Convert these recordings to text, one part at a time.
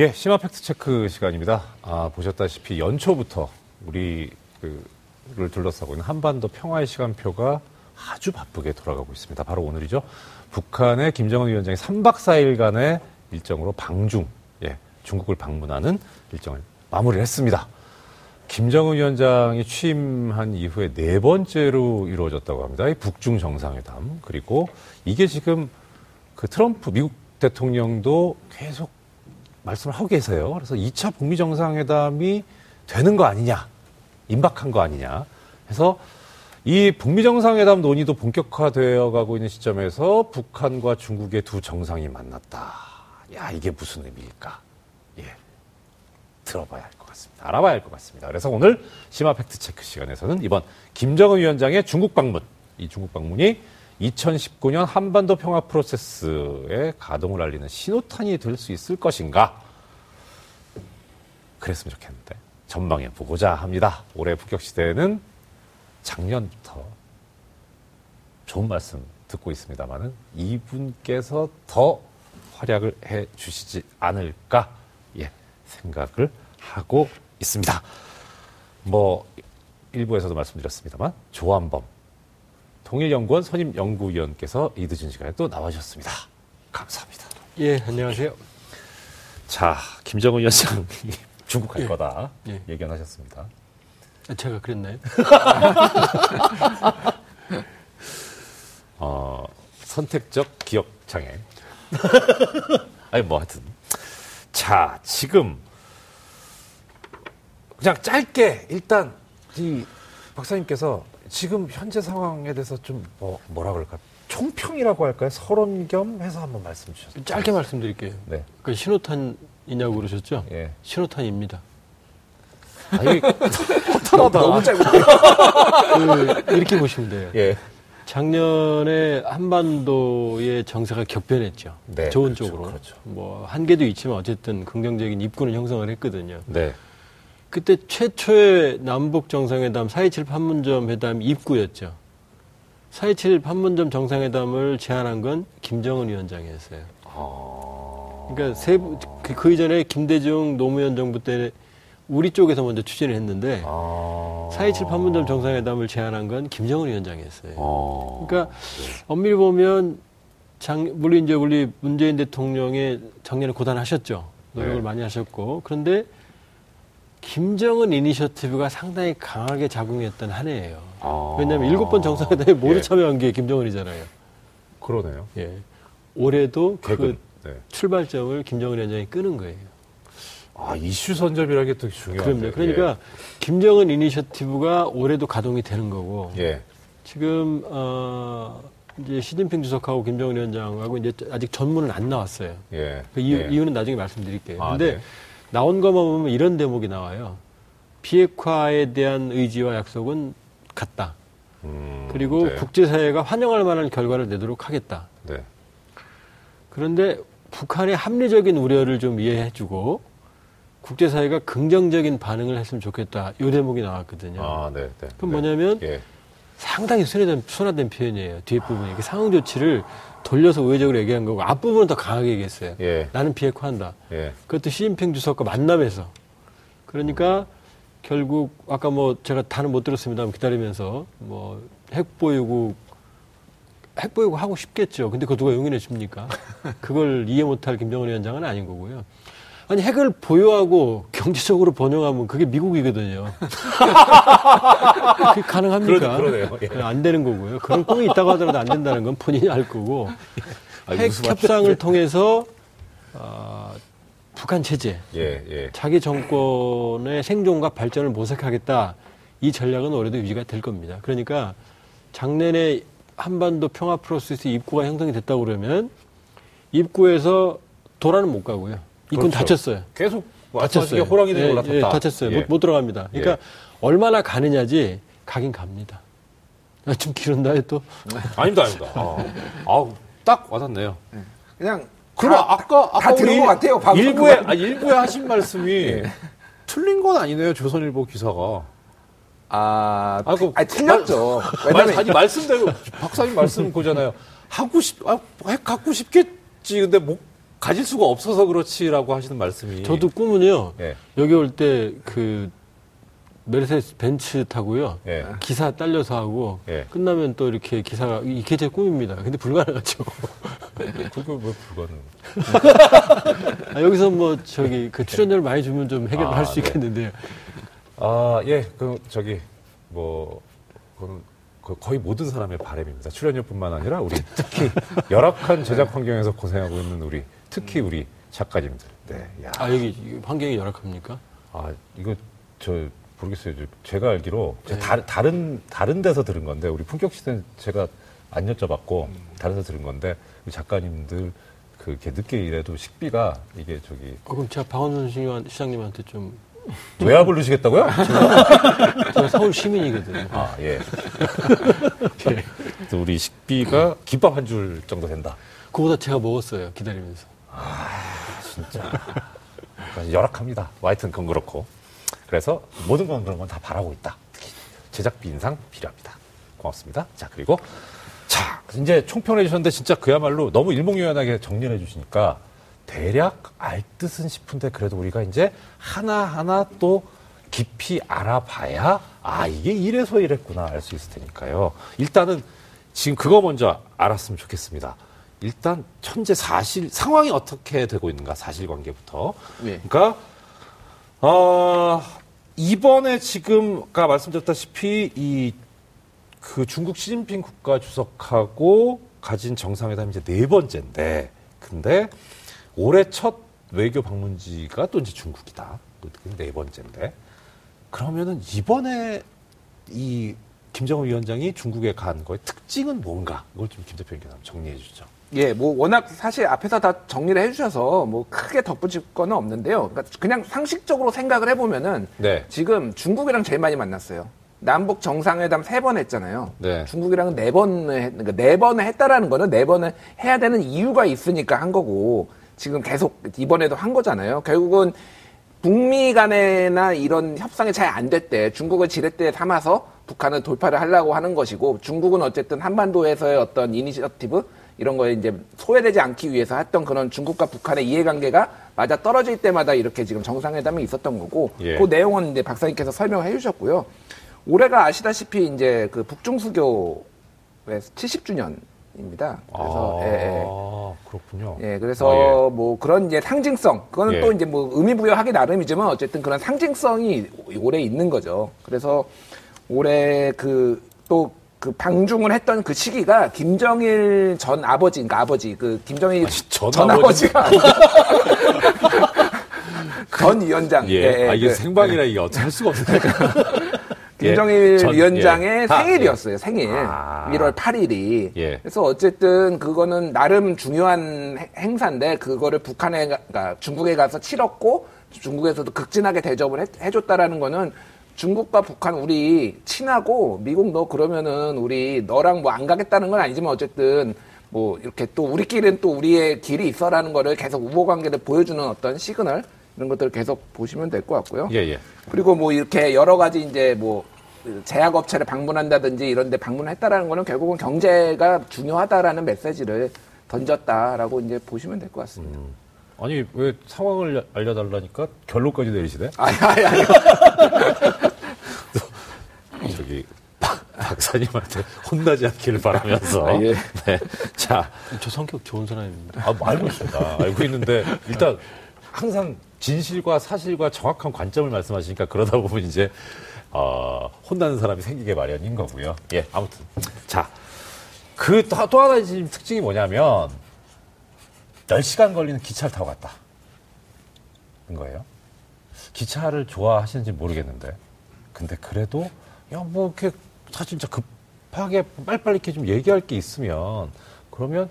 예, 심화 팩트 체크 시간입니다. 아, 보셨다시피 연초부터 우리 그를 둘러싸고 있는 한반도 평화의 시간표가 아주 바쁘게 돌아가고 있습니다. 바로 오늘이죠. 북한의 김정은 위원장이 3박 4일간의 일정으로 방중, 예, 중국을 방문하는 일정을 마무리를 했습니다. 김정은 위원장이 취임한 이후에 네 번째로 이루어졌다고 합니다. 이 북중 정상회담. 그리고 이게 지금 그 트럼프 미국 대통령도 계속 말씀을 하고 계세요. 그래서 2차 북미 정상회담이 되는 거 아니냐, 임박한 거 아니냐 해서 이 북미 정상회담 논의도 본격화되어 가고 있는 시점에서 북한과 중국의 두 정상이 만났다. 야, 이게 무슨 의미일까? 예. 들어봐야 할 것 같습니다. 알아봐야 할 것 같습니다. 그래서 오늘 심화 팩트 체크 시간에서는 이번 김정은 위원장의 중국 방문, 이 중국 방문이 2019년 한반도 평화 프로세스의 가동을 알리는 신호탄이 될 수 있을 것인가? 그랬으면 좋겠는데 전망해 보고자 합니다. 올해 북격 시대에는 작년부터 좋은 말씀 듣고 있습니다만은 이분께서 더 활약을 해 주시지 않을까 예 생각을 하고 있습니다. 뭐 일부에서도 말씀드렸습니다만 조한범 통일연구원 선임 연구위원께서 이 늦은 시간에 또 나와주셨습니다. 감사합니다. 예, 안녕하세요. 자, 김정은 위원장이 중국 갈 예. 거다 예. 예견하셨습니다. 아, 제가 그랬나요? 어, 선택적 기억 장애. 아니 뭐 하여튼 자 지금 그냥 짧게 일단 이 박사님께서 지금 현재 상황에 대해서 좀 뭐, 뭐라 그럴까 총평이라고 할까요 서론 겸 해서 한번 말씀 주셨어요. 짧게 말씀드릴게요. 네. 그 신호탄이냐고 그러셨죠? 예. 신호탄입니다. 아니 허탈하다. 너무 짧은데. 그, 이렇게 보시면 돼요. 예. 작년에 한반도의 정세가 격변했죠. 네, 좋은 그렇죠, 쪽으로. 그렇죠. 뭐 한계도 있지만 어쨌든 긍정적인 입구는 형성을 했거든요. 네. 그때 최초의 남북 정상회담 4.27 판문점 회담 입구였죠. 4.27 판문점 정상회담을 제안한 건 김정은 위원장이었어요. 아. 그러니까 세부 그, 그 이전에 김대중 노무현 정부 때 우리 쪽에서 먼저 추진을 했는데 아. 4.27 판문점 정상회담을 제안한 건 김정은 위원장이었어요. 어. 그러니까 엄밀히 보면 장, 물론 이제 우리 문재인 대통령의 작년에 고단하셨죠. 노력을 네. 많이 하셨고 그런데 김정은 이니셔티브가 상당히 강하게 작용했던 한 해예요. 아. 왜냐하면 일곱 번 정상회담에 모두 예. 참여한 게 김정은이잖아요. 그러네요. 예. 올해도 그 개근. 네. 출발점을 김정은 위원장이 끄는 거예요. 아 이슈 선점이라는 게또 중요한데. 그럼요. 그러니까 김정은 이니셔티브가 올해도 가동이 되는 거고 예. 예. 지금 어 이제 시진핑 주석하고 김정은 위원장하고 이제 아직 전문은 안 나왔어요. 예. 그 이유, 예. 이유는 나중에 말씀드릴게요. 아, 근데 네. 나온 것만 보면 이런 대목이 나와요. 비핵화에 대한 의지와 약속은 같다. 음, 그리고 네. 국제사회가 환영할 만한 결과를 내도록 하겠다. 네. 그런데 북한의 합리적인 우려를 좀 이해해주고 국제사회가 긍정적인 반응을 했으면 좋겠다. 이 대목이 나왔거든요. 아, 네, 네. 그럼 네. 뭐냐면 예. 상당히 순화된, 순화된 표현이에요. 뒷부분이. 그 상응 조치를 돌려서 우회적으로 얘기한 거고 앞부분은 더 강하게 얘기했어요. 예. 나는 비핵화한다. 예. 그것도 시진핑 주석과 만남에서. 그러니까 결국 아까 뭐 제가 다는 못 들었습니다만 기다리면서 뭐 핵보유국 핵보유국 하고 싶겠죠. 근데 그거 누가 용인해 줍니까? 그걸 이해 못할 김정은 위원장은 아닌 거고요. 아니 핵을 보유하고 경제적으로 번영하면 그게 미국이거든요. 그게 가능합니까? 그러- 그러네요. 예. 안 되는 거고요. 그런 꿈이 있다고 하더라도 안 된다는 건 본인이 알 거고 아, 핵 협상을 통해서 어, 북한 체제, 예, 예. 자기 정권의 생존과 발전을 모색하겠다. 이 전략은 올해도 유지가 될 겁니다. 그러니까 작년에 한반도 평화 프로세스 입구가 형성이 됐다고 그러면 입구에서 도라는 못 가고요. 입구는 그렇죠. 닫혔어요. 계속 닫혔어요. 닫혔어요. 호랑이들이 예, 올라탔다. 예, 닫혔어요. 예. 못, 못 들어갑니다. 그러니까 예. 얼마나 가느냐지 가긴 갑니다. 아, 좀 길었나요 또? 아닙니다, 아닙니다. 아, 아우, 딱 와닿네요. 그냥 그럼 다- 아까 다 아까 들은 우리 것 같아요, 방금 일부에. 아, 일부에 하신 말씀이 틀린 건 아니네요. 조선일보 기사가. 아, 아, 그- 아니, 틀렸죠. 말, 왜냐면 아니 말씀대로 박사님 말씀 보잖아요. 하고 싶, 아, 핵 갖고 싶겠지. 근데 못 가질 수가 없어서 그렇지라고 하시는 말씀이. 저도 꿈은요. 예. 여기 올 때 그 메르세데스 벤츠 타고요. 예. 기사 딸려서 하고 예. 끝나면 또 이렇게 기사가 이게 제 꿈입니다. 근데 불가능하죠. 그거 왜 불가능? 아, 여기서 뭐 저기 그 출연료를 많이 주면 좀 해결을 아, 할수 네. 있겠는데요. 아, 예, 그, 저기, 뭐, 그건 그 거의 모든 사람의 바람입니다. 출연료뿐만 아니라 우리 특히 열악한 제작 환경에서 고생하고 있는 우리, 특히 우리 작가님들. 네, 야. 아 여기 환경이 열악합니까? 아, 이거 저 모르겠어요. 저 제가 알기로 제가 다, 다른 다른 데서 들은 건데 우리 품격 시대는 제가 안 여쭤봤고 다른 데서 들은 건데 우리 작가님들 그렇게 늦게 일해도 식비가 이게 저기 어, 그럼 제가 박원순 시장- 시장님한테 좀 외화 부르시겠다고요? 제가 서울 시민이거든요. 아 예. 또 우리 식비가 김밥 한 줄 정도 된다. 그거보다 제가 먹었어요 기다리면서. 진짜 그러니까 열악합니다. 뭐 하여튼 그건 그렇고 그래서 모든 건 그런 건 다 바라고 있다. 특히 제작비 인상 필요합니다. 고맙습니다. 자 그리고 자 이제 총평해 주셨는데 진짜 그야말로 너무 일목요연하게 정리를 해주시니까 대략 알 듯은 싶은데 그래도 우리가 이제 하나 하나 또 깊이 알아봐야 아 이게 이래서 이랬구나 알 수 있을 테니까요. 일단은 지금 그거 먼저 알았으면 좋겠습니다. 일단 현재 사실 상황이 어떻게 되고 있는가 사실관계부터. 예. 그러니까 어, 이번에 지금 아까 말씀드렸다시피 이 그 중국 시진핑 국가 주석하고 가진 정상회담이 이제 네 번째인데 근데 올해 첫 외교 방문지가 또 이제 중국이다. 그네 번째인데 그러면은 이번에 이 김정은 위원장이 중국에 간 거의 특징은 뭔가? 이걸 좀 김 대표님께서 정리해 주시죠. 예, 뭐 워낙 사실 앞에서 다 정리를 해주셔서 뭐 크게 덧붙일 건 없는데요. 그러니까 그냥 상식적으로 생각을 해보면은 네. 지금 중국이랑 제일 많이 만났어요. 남북 정상회담 세 번 했잖아요. 네. 중국이랑은 네 번을 했, 그러니까 네 번을 했다라는 거는 네 번을 해야 되는 이유가 있으니까 한 거고 지금 계속 이번에도 한 거잖아요. 결국은 북미 간에나 이런 협상이 잘 안 됐대. 중국을 지렛대 삼아서 북한을 돌파를 하려고 하는 것이고 중국은 어쨌든 한반도에서의 어떤 initiative 이런 거에 이제 소외되지 않기 위해서 했던 그런 중국과 북한의 이해관계가 맞아 떨어질 때마다 이렇게 지금 정상회담이 있었던 거고 예. 그 내용은 이제 박사님께서 설명해 주셨고요. 올해가 아시다시피 이제 그 북중수교의 70주년 입니다. 그래서 아, 예, 예. 그렇군요. 예, 그래서 아, 예. 뭐 그런 이제 상징성, 그거는 예. 또 이제 뭐 의미 부여하기 나름이지만 어쨌든 그런 상징성이 올해 있는 거죠. 그래서 올해 그 또 그 방중을 했던 그 시기가 김정일 전 아버지, 그러니까 아버지 그 김정일 아니, 전 전 아버지. 아버지가 전 위원장, 예. 아, 이게 그, 생방이라 이게 어떻게 할 수가 없으니까. 김정일 예, 전- 위원장의 예. 아, 생일이었어요, 생일. 아. 1월 8일이. 예. 그래서 어쨌든 그거는 나름 중요한 행- 행사인데 그거를 북한에, 가- 그러니까 중국에 가서 치렀고 중국에서도 극진하게 대접을 해, 줬다라는 거는 중국과 북한 우리 친하고 미국 너 그러면은 우리 너랑 뭐 안 가겠다는 건 아니지만 어쨌든 뭐 이렇게 또 우리끼리는 또 우리의 길이 있어라는 거를 계속 우호 관계를 보여주는 어떤 시그널 이런 것들을 계속 보시면 될 것 같고요. 예, 예. 그리고 뭐 이렇게 여러 가지 이제 뭐 제약업체를 방문한다든지 이런 데 방문했다라는 거는 결국은 경제가 중요하다라는 메시지를 던졌다라고 이제 보시면 될 것 같습니다. 아니, 왜 상황을 알려달라니까 결론까지 내리시네? 아니, 아니, 아니. 저기, 박, 박사님한테 혼나지 않기를 바라면서. 아, 예. 네. 자, 저 성격 좋은 사람입니다. 아, 뭐 알고 있습니다. 알고 있는데, 일단, 항상 진실과 사실과 정확한 관점을 말씀하시니까 그러다 보면 이제, 어, 혼나는 사람이 생기게 마련인 거고요. 예, 아무튼. 자, 그, 또, 또 하나의 지금 특징이 뭐냐면, 10시간 걸리는 기차를 타고 갔다. 인 거예요. 기차를 좋아하시는지 모르겠는데. 근데 그래도, 야, 뭐, 이렇게, 사실 진짜 급하게 빨리빨리 이렇게 좀 얘기할 게 있으면, 그러면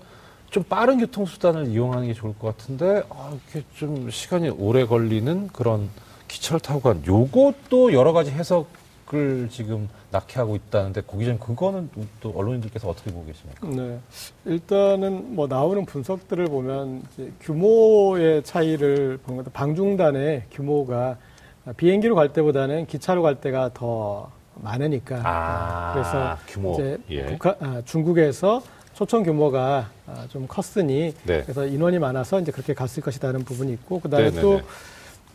좀 빠른 교통수단을 이용하는 게 좋을 것 같은데, 아, 이렇게 좀 시간이 오래 걸리는 그런 기차를 타고 간, 요것도 여러 가지 해석을 지금 낳게 하고 있다는데, 고기 전 그거는 또 언론인들께서 어떻게 보고 계십니까? 네. 일단은 뭐 나오는 분석들을 보면 규모의 차이를 본 것도 방중단의 규모가 비행기로 갈 때보다는 기차로 갈 때가 더 많으니까. 아, 그래서 규모. 이제 예. 북한, 아, 중국에서 초청 규모가 아, 좀 컸으니 네. 그래서 인원이 많아서 이제 그렇게 갔을 것이라는 부분이 있고 그다음에 네네네. 또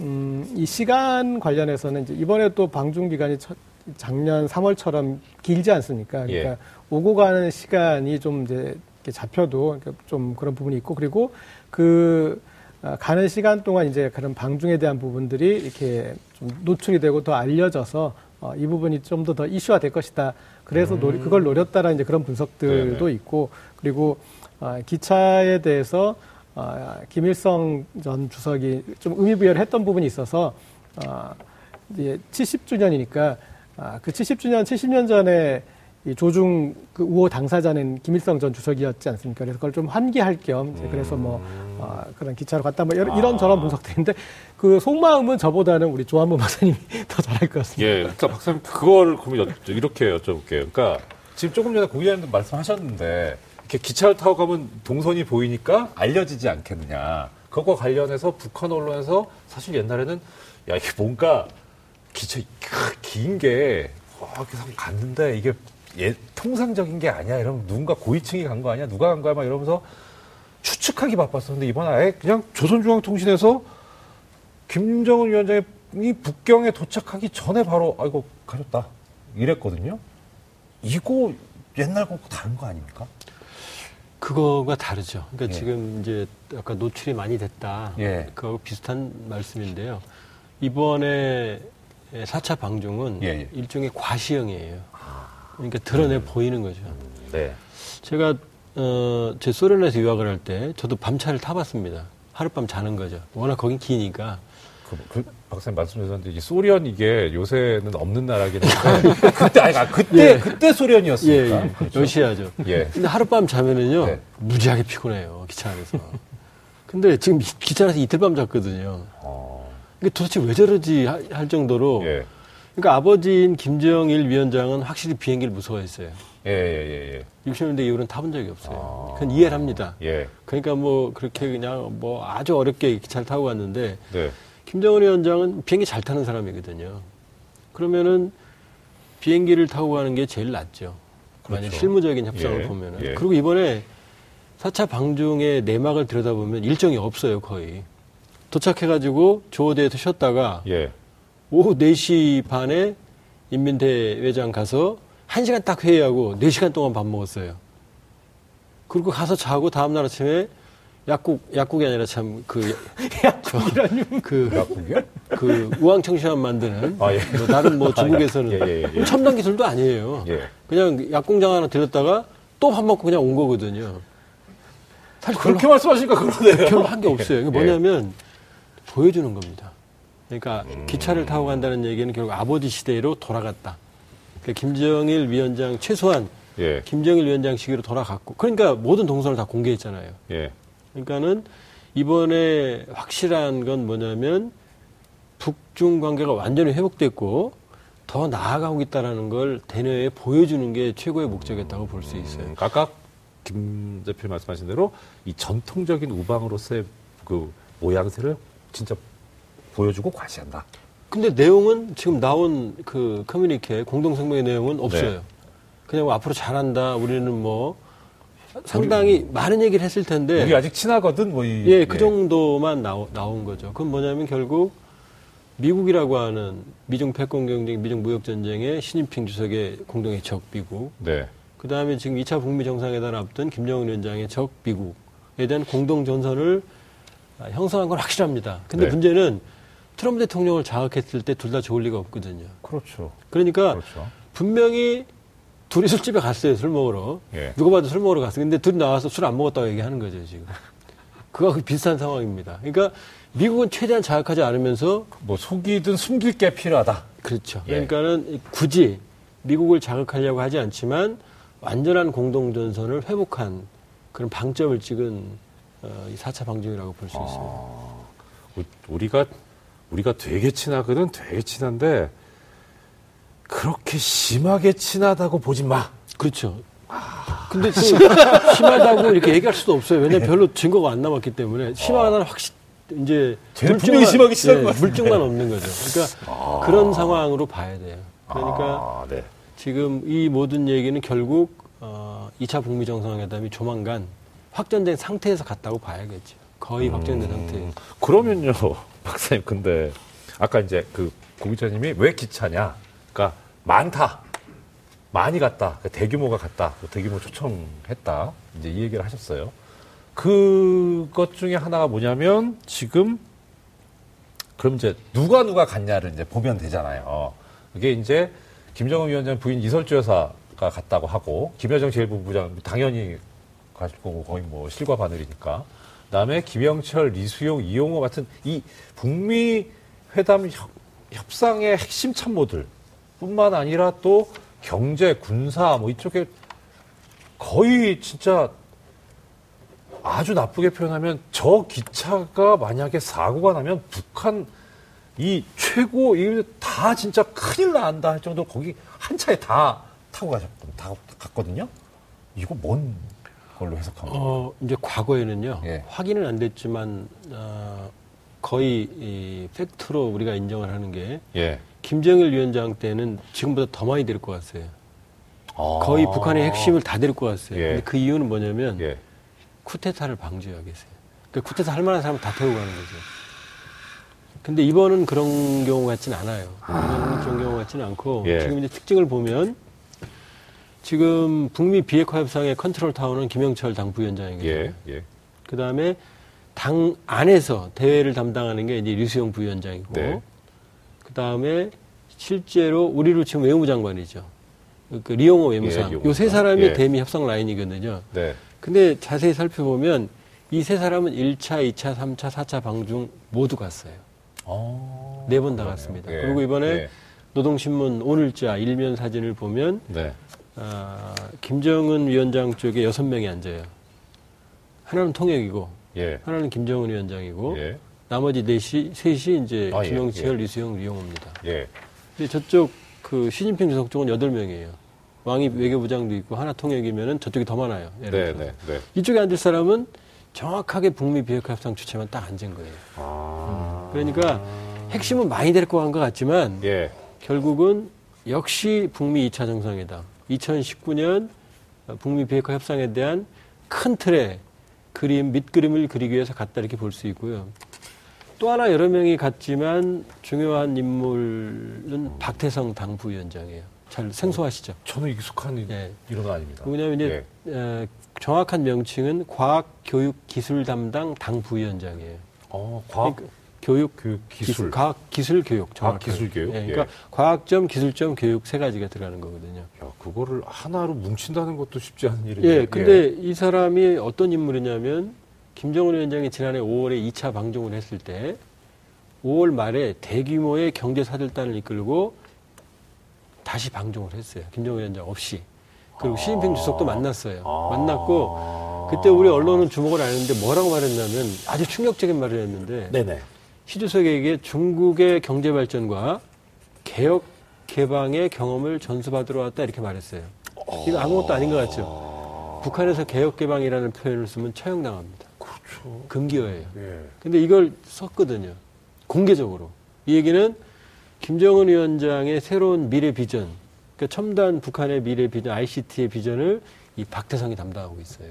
음, 이 시간 관련해서는 이제 이번에 또 방중 기간이 첫- 작년 3월처럼 길지 않습니까? 그러니까 예. 오고 가는 시간이 좀 이제 이렇게 잡혀도 좀 그런 부분이 있고 그리고 그 아, 가는 시간 동안 이제 그런 방중에 대한 부분들이 이렇게 좀 노출이 되고 더 알려져서 어, 이 부분이 좀 더 더 이슈화 될 것이다. 그래서 노리, 그걸 노렸다라는 이제 그런 분석들도 음. 네네. 있고 그리고 어, 기차에 대해서 어, 김일성 전 주석이 좀 의미부여를 했던 부분이 있어서 어, 이제 70주년이니까 아, 그 70주년, 70년 전에 이 조중 그 우호 당사자는 김일성 전 주석이었지 않습니까? 그래서 그걸 좀 환기할 겸 이제 그래서 뭐 어, 그런 기차로 갔다 뭐 이런, 이런 저런 분석들인데 그 속마음은 저보다는 우리 조한무 박사님이 더 잘할 것 같습니다. 예, 그러니까 박사님 그걸 그러면 여- 이렇게 여쭤볼게요. 그러니까 지금 조금 전에 고기자님도 말씀하셨는데 이렇게 기차를 타고 가면 동선이 보이니까 알려지지 않겠느냐. 그것과 관련해서 북한 언론에서 사실 옛날에는 야 이게 뭔가 기차 긴 게 이렇게 한번 갔는데 이게 예, 통상적인 게 아니야. 이러면 누군가 고위층이 간 거 아니야? 누가 간 거야? 막 이러면서 추측하기 바빴었는데 이번에 아예 그냥 조선중앙통신에서 김정은 위원장이 북경에 도착하기 전에 바로 아이고 가셨다 이랬거든요. 이거 옛날 거고 다른 거 아닙니까? 그거가 다르죠. 그러니까 예. 지금 이제 아까 노출이 많이 됐다. 예. 그하고 비슷한 말씀인데요. 이번에 4차 방중은 예, 예. 일종의 과시형이에요. 그러니까 드러내 보이는 거죠. 네. 제가 어, 제 소련에서 유학을 할 때 저도 밤차를 타봤습니다. 하룻밤 자는 거죠. 워낙 거긴 기니까. 그, 그 박사님 말씀하셨는데 이 소련 이게 요새는 없는 나라긴 한데 그때 아니 아, 그때 예. 그때 예, 소련이었으니까. 예. 그렇죠? 러시아죠. 예. 근데 하룻밤 자면은요, 네. 무지하게 피곤해요, 기차 안에서. 근데 지금 이- 기차 안에서 이틀 밤 잤거든요. 어, 이게 도대체 왜 저러지 하- 할 정도로. 예. 그러니까 아버지인 김정일 위원장은 확실히 비행기를 무서워했어요. 예, 예, 예, 예. 60년대 이후로는 타본 적이 없어요. 아. 그건 이해를 합니다. 예. 그러니까 뭐 그렇게 그냥 뭐 아주 어렵게 기차를 타고 갔는데 네. 김정은 위원장은 비행기 잘 타는 사람이거든요. 그러면은 비행기를 타고 가는 게 제일 낫죠. 만약 그렇죠. 실무적인 협상을 예, 보면은. 예. 그리고 이번에 4차 방중의 내막을 들여다보면 일정이 없어요, 거의. 도착해가지고 조호대에서 쉬었다가 예. 오후 4시 반에 인민대회장 가서 1시간 딱 회의하고 4시간 동안 밥 먹었어요. 그리고 가서 자고 다음날 아침에 약국, 약국이 아니라 참 그, 약국이라니? 그, 약국이요? 그 우황청심환 만드는 아, 예. 뭐 다른 뭐 중국에서는 예, 예, 예. 첨단 기술도 아니에요. 예. 그냥 약공장 하나 들렸다가 또 밥 먹고 그냥 온 거거든요. 사실 그렇게 말씀하시니까 그러네요. 별로 한 게 없어요. 이게 예. 뭐냐면 보여주는 겁니다. 그러니까 기차를 타고 간다는 얘기는 결국 아버지 시대로 돌아갔다. 그러니까 김정일 위원장 최소한 예. 김정일 위원장 시기로 돌아갔고 그러니까 모든 동선을 다 공개했잖아요. 예. 그러니까는 이번에 확실한 건 뭐냐면 북중 관계가 완전히 회복됐고 더 나아가고 있다라는 걸 대내에 보여주는 게 최고의 목적이었다고 볼 수 있어요. 음, 아까 김 대표 말씀하신 대로 이 전통적인 우방으로서의 그 모양새를 진짜 보여주고 과시한다. 근데 내용은 지금 나온 그 커뮤니케 공동성명의 내용은 없어요. 네. 그냥 뭐 앞으로 잘한다. 우리는 뭐 상당히 많은 얘기를 했을 텐데 우리 아직 친하거든 뭐 이. 예, 그 정도만 나오, 나온 거죠. 그건 뭐냐면 결국 미국이라고 하는 미중 패권 경쟁, 미중 무역 전쟁의 시진핑 주석의 공동의 적 미국. 네. 그 다음에 지금 2차 북미 정상회담을 앞둔 김정은 위원장의 적 미국에 대한 공동 전선을 아, 형성한 건 확실합니다. 근데 네. 문제는 트럼프 대통령을 자극했을 때 둘 다 좋을 리가 없거든요. 그렇죠. 그러니까 그렇죠. 분명히 둘이 술집에 갔어요, 술 먹으러. 예. 누가 봐도 술 먹으러 갔어요. 근데 둘이 나와서 술 안 먹었다고 얘기하는 거죠, 지금. 그거 비슷한 상황입니다. 그러니까 미국은 최대한 자극하지 않으면서 뭐 속이든 숨길 게 필요하다. 그렇죠. 예. 그러니까는 굳이 미국을 자극하려고 하지 않지만 완전한 공동전선을 회복한 그런 방점을 찍은 어, 이 4차 방중이라고 볼 수 있습니다. 우- 우리가 우리가 되게 친하거든, 되게 친한데 그렇게 심하게 친하다고 보지 마. 그렇죠. 근데 또 심하다고 이렇게 얘기할 수도 없어요. 왜냐면 별로 증거가 안 남았기 때문에 심하다는 확실 이제 분명히 심하게 친한 것 같은데. 물증만 없는 거죠. 그러니까 그런 상황으로 봐야 돼요. 그러니까 아, 네. 지금 이 모든 얘기는 결국 어, 2차 북미 정상회담이 조만간 확정된 상태에서 갔다고 봐야겠죠. 거의 확정된 상태. 그러면요, 박사님, 근데 아까 이제 그 고기자님이 왜 기차냐? 그러니까 많다, 많이 갔다, 그러니까 대규모가 갔다, 그 대규모 초청했다, 이제 이 얘기를 하셨어요. 그것 중에 하나가 뭐냐면 지금 그럼 이제 누가 누가 갔냐를 이제 보면 되잖아요. 그게 이제 김정은 위원장 부인 이설주 여사가 갔다고 하고 김여정 제1부부장 당연히 가실 거고 거의 뭐 실과 바늘이니까. 그다음에 김영철, 리수용, 이용호 같은 이 북미 회담 협, 협상의 핵심 참모들 뿐만 아니라 또 경제, 군사 뭐 이쪽에 거의 진짜 아주 나쁘게 표현하면 저 기차가 만약에 사고가 나면 북한 이 최고 이다 진짜 큰일 난다 할 정도로 거기 한 차에 다 타고 가셨거든, 다 갔거든요. 이거 뭔 걸로 거예요? 어, 이제 과거에는요, 예. 확인은 안 됐지만, 어, 거의 이 팩트로 우리가 인정을 하는 게, 예. 김정일 위원장 때는 지금보다 더 많이 데리고 갔어요. 거의 북한의 핵심을 다 데리고 갔어요. 예. 근데 그 이유는 뭐냐면, 예. 쿠데타를 방지하기 위해서요. 그 쿠데타 할 만한 사람 다 태우고 가는 거죠. 근데 이번은 그런 경우 같지는 않아요. 이번은 그런 경우 같지는 않고 예. 지금 이제 특징을 보면 지금 북미 비핵화 협상의 컨트롤 타워는 김영철 당 부위원장이거든요. 예. 예. 그 다음에 당 안에서 대외를 담당하는 게 이제 리수용 부위원장이고, 네. 그 다음에 실제로 우리로 치면 외무장관이죠. 그 리용호 외무상. 예, 리용호 요 세 외무상. 사람이 예. 대미 협상 라인이거든요. 네. 근데 자세히 살펴보면 이 세 사람은 1차, 2차, 3차, 4차 방중 모두 갔어요. 어. 네번 다. 갔습니다. 예. 그리고 이번에 예. 노동신문 오늘자 일면 사진을 보면 네. 아, 김정은 위원장 쪽에 여섯 명이 앉아요. 하나는 통역이고 예. 하나는 김정은 위원장이고 예. 나머지 넷이 셋이 이제 아, 예, 김영철, 예. 리수영, 리용호입니다. 예. 근데 저쪽 그 시진핑 주석 쪽은 여덟 명이에요. 왕이 외교부장도 있고 하나 통역이면은 저쪽이 더 많아요. 네. 네, 네. 이쪽에 앉을 사람은 정확하게 북미 비핵화 협상 주체만 딱 앉은 거예요. 아. 그러니까 핵심은 많이 데리고 간것 같지만 예. 결국은 역시 북미 2차 정상회담 2019년 북미 비핵화 협상에 대한 큰 틀의 그림 밑그림을 그리기 위해서 갔다 이렇게 볼 수 있고요. 또 하나 여러 명이 갔지만 중요한 인물은 박태성 당 부위원장이에요. 잘 생소하시죠? 저는 익숙한 예. 이름은 아닙니다. 뭐냐면 이제 어, 정확한 명칭은 과학교육기술 담당 당 부위원장이에요. 어, 과학 그러니까 교육 교육 기술. 과학 기술 교육 과학 정확하게. 기술 교육? 예, 그러니까 예. 과학점 기술점 교육 세 가지가 들어가는 거거든요. 야, 그거를 하나로 뭉친다는 것도 쉽지 않은 일이에요. 예, 근데 이 사람이 어떤 인물이냐면 김정은 위원장이 지난해 5월에 2차 방중을 했을 때 5월 말에 대규모의 경제 사절단을 이끌고 다시 방중을 했어요. 김정은 위원장 없이. 그리고 시진핑 주석도 만났어요. 아. 만났고 그때 우리 언론은 주목을 안 했는데 뭐라고 말했냐면 아주 충격적인 말을 했는데 네네. 시 주석에게 중국의 경제 발전과 개혁 개방의 경험을 전수받으러 왔다 이렇게 말했어요. 이거 아무것도 아닌 것 같죠. 북한에서 개혁 개방이라는 표현을 쓰면 처형당합니다. 그렇죠. 금기어예요. 예. 근데 이걸 썼거든요. 공개적으로. 이 얘기는 김정은 위원장의 새로운 미래 비전, 그러니까 첨단 북한의 미래 비전, ICT의 비전을 이 박태성이 담당하고 있어요.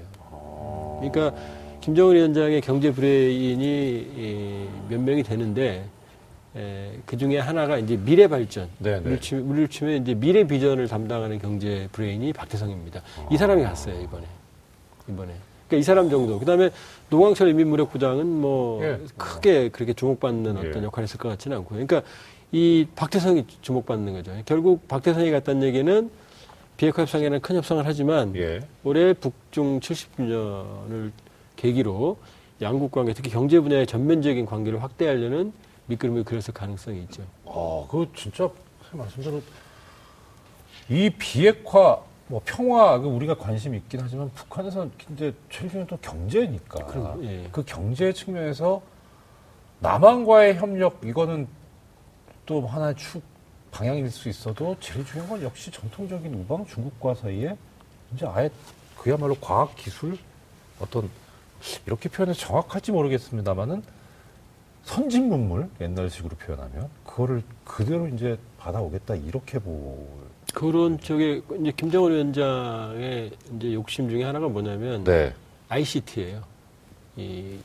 그러니까 김정은 위원장의 경제 브레인이 이, 몇 명이 되는데 에, 그 중에 하나가 이제 미래 발전. 우리로 치면, 우리로 치면 이제 미래 비전을 담당하는 경제 브레인이 박태성입니다. 이 사람이 갔어요 이번에. 이번에. 그러니까 이 사람 정도. 그다음에 노광철 인민무력부장은 뭐 예. 크게 그렇게 주목받는 예. 어떤 역할을 했을 것 같지는 않고요. 그러니까 이 박태성이 주목받는 거죠. 결국 박태성이 갔다는 얘기는 비핵화 협상에는 큰 협상을 하지만 예. 올해 북중 70주년을 계기로 양국 관계, 특히 경제 분야의 전면적인 관계를 확대하려는 밑그림을 그렸을 가능성이 있죠. 아, 그 진짜 말씀대로 이 비핵화 뭐 평화 그 우리가 관심이 있긴 하지만 북한에서는 이제 중요한 또 경제니까 그럼, 예. 그 경제 측면에서 남한과의 협력 이거는 또 하나의 축 방향일 수 있어도 제일 중요한 건 역시 전통적인 우방 중국과 사이에 이제 아예 그야말로 과학 기술 어떤 이렇게 표현해서 정확할지 모르겠습니다만은 선진 문물 옛날식으로 표현하면 그거를 그대로 이제 받아오겠다 이렇게 볼 그런 쪽에 이제 김정은 위원장의 이제 욕심 중에 하나가 뭐냐면 네. ICT예요. 이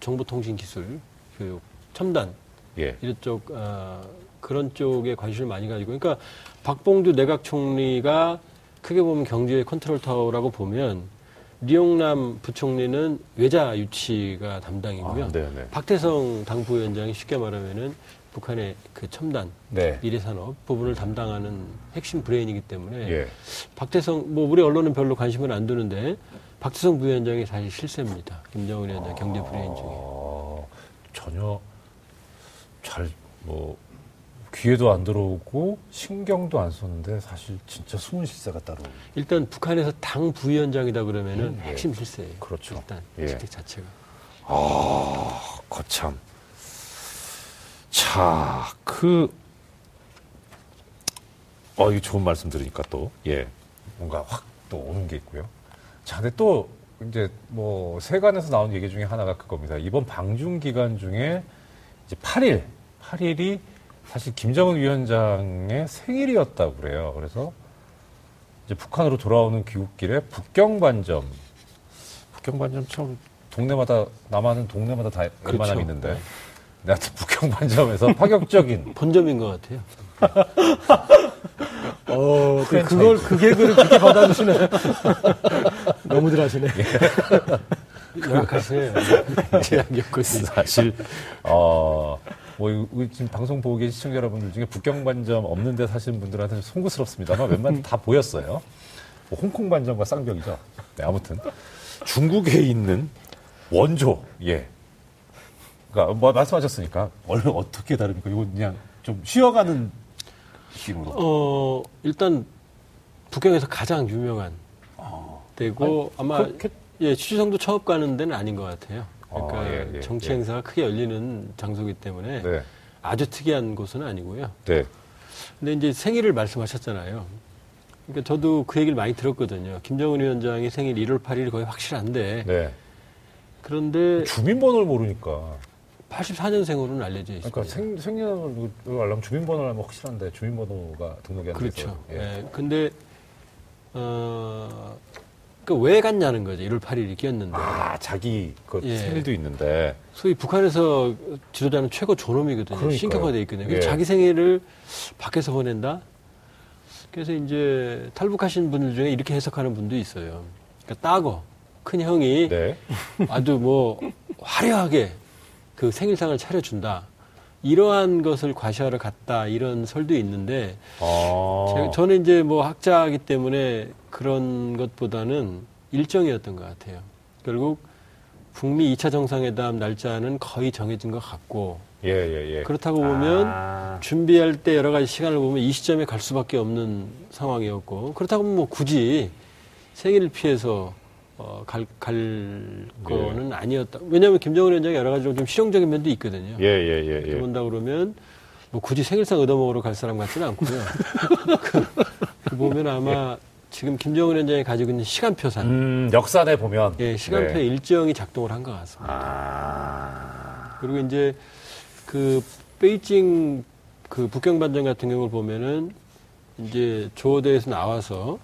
정보통신 기술 교육 첨단 예. 이런 쪽 아, 그런 쪽에 관심을 많이 가지고 그러니까 박봉주 내각 총리가 크게 보면 경제의 컨트롤 타워라고 보면 리용남 부총리는 외자 유치가 담당이고요. 아, 네네. 박태성 당부위원장이 쉽게 말하면은 북한의 그 첨단 네. 미래산업 부분을 담당하는 핵심 브레인이기 때문에 예. 박태성 뭐 우리 언론은 별로 관심을 안 두는데 박태성 부위원장이 사실 실세입니다. 김정은 위원장 경제 브레인 중에. 어, 전혀 잘 뭐 귀에도 안 들어오고 신경도 안 썼는데 사실 진짜 숨은 실세가 따로. 일단 북한에서 당 부위원장이다 그러면은 음, 예. 핵심 실세예요. 그렇죠. 일단 예. 직책 자체가. 아, 거참. 자, 그, 어, 이거 좋은 말씀 들으니까 또, 예, 뭔가 확 또 오는 게 있고요. 자, 근데 또, 이제 뭐, 세간에서 나온 얘기 중에 하나가 그겁니다. 이번 방중 기간 중에 이제 8일, 8일이 사실 김정은 위원장의 생일이었다고 그래요. 그래서 이제 북한으로 돌아오는 귀국길에 북경반점, 북경반점 참 동네마다 남한은 동네마다 다 그렇죠. 있는데 내가 북경반점에서 파격적인 본점인 것 같아요. 어, 또 그걸 그 개그를 그렇게 받아주시네. 너무들 하시네. 연락하세요. 제약 겪었어요. 사실 어 뭐 지금 방송 보고 계신 시청자 여러분들 중에 북경반점 없는데 사시는 분들한테는 송구스럽습니다만 웬만하면 다 보였어요. 뭐 홍콩 반점과 쌍벽이죠. 네, 아무튼 중국에 있는 원조 예. 그러니까 뭐 말씀하셨으니까 원래 어떻게 다릅니까? 이거 그냥 좀 쉬어가는 식으로. 어, 일단 북경에서 가장 유명한 데고 아마 그렇게- 예, 취지성도 처음 가는 데는 아닌 것 같아요. 그러니까 아, 예, 예, 정치 예. 행사가 크게 열리는 장소이기 때문에 네. 아주 특이한 곳은 아니고요. 네. 근데 이제 생일을 말씀하셨잖아요. 그러니까 저도 그 얘기를 많이 들었거든요. 김정은 위원장이 생일 1월 8일이 거의 확실한데 네. 그런데 주민번호를 모르니까. 84년생으로는 알려져 있습니다. 그러니까 생, 생년을 알려면 주민번호를 알면 확실한데 주민번호가 등록이 안 돼서. 그렇죠. 예. 예. 근데 어, 그 왜 갔냐는 거죠. 1월 8일이 끼었는데. 아, 자기 그 예. 생일도 있는데. 소위 북한에서 지도자는 최고 존엄이거든요. 신격화돼 있거든요. 예. 자기 생일을 밖에서 보낸다. 그래서 이제 탈북하신 분들 중에 이렇게 해석하는 분도 있어요. 그러니까 따거 큰 형이 네. 아주 뭐 화려하게 그 생일상을 차려준다. 이러한 것을 과시하러 갔다 이런 설도 있는데 아. 제가- 저는 이제 뭐 학자이기 때문에 그런 것보다는 일정이었던 것 같아요. 결국 북미 2차 정상회담 날짜는 거의 정해진 것 같고 예, 예, 예. 그렇다고 보면 아. 준비할 때 여러 가지 시간을 보면 이 시점에 갈 수밖에 없는 상황이었고 그렇다고 뭐 굳이 생일을 피해서 어, 갈, 갈 네. 거는 아니었다. 왜냐하면 김정은 위원장이 여러 가지로 좀 실용적인 면도 있거든요. 예, 예, 예, 예. 본다 그러면 뭐 굳이 생일상 얻어먹으러 갈 사람 같지는 않고요. 그, 그 보면 아마 지금 김정은 위원장이 가지고 있는 시간표상, 음, 역산에 보면. 예, 시간표 네. 일정이 작동을 한 것 같습니다. 아. 그리고 이제 그 베이징 그 북경반점 같은 경우를 보면은 이제 조어대에서 나와서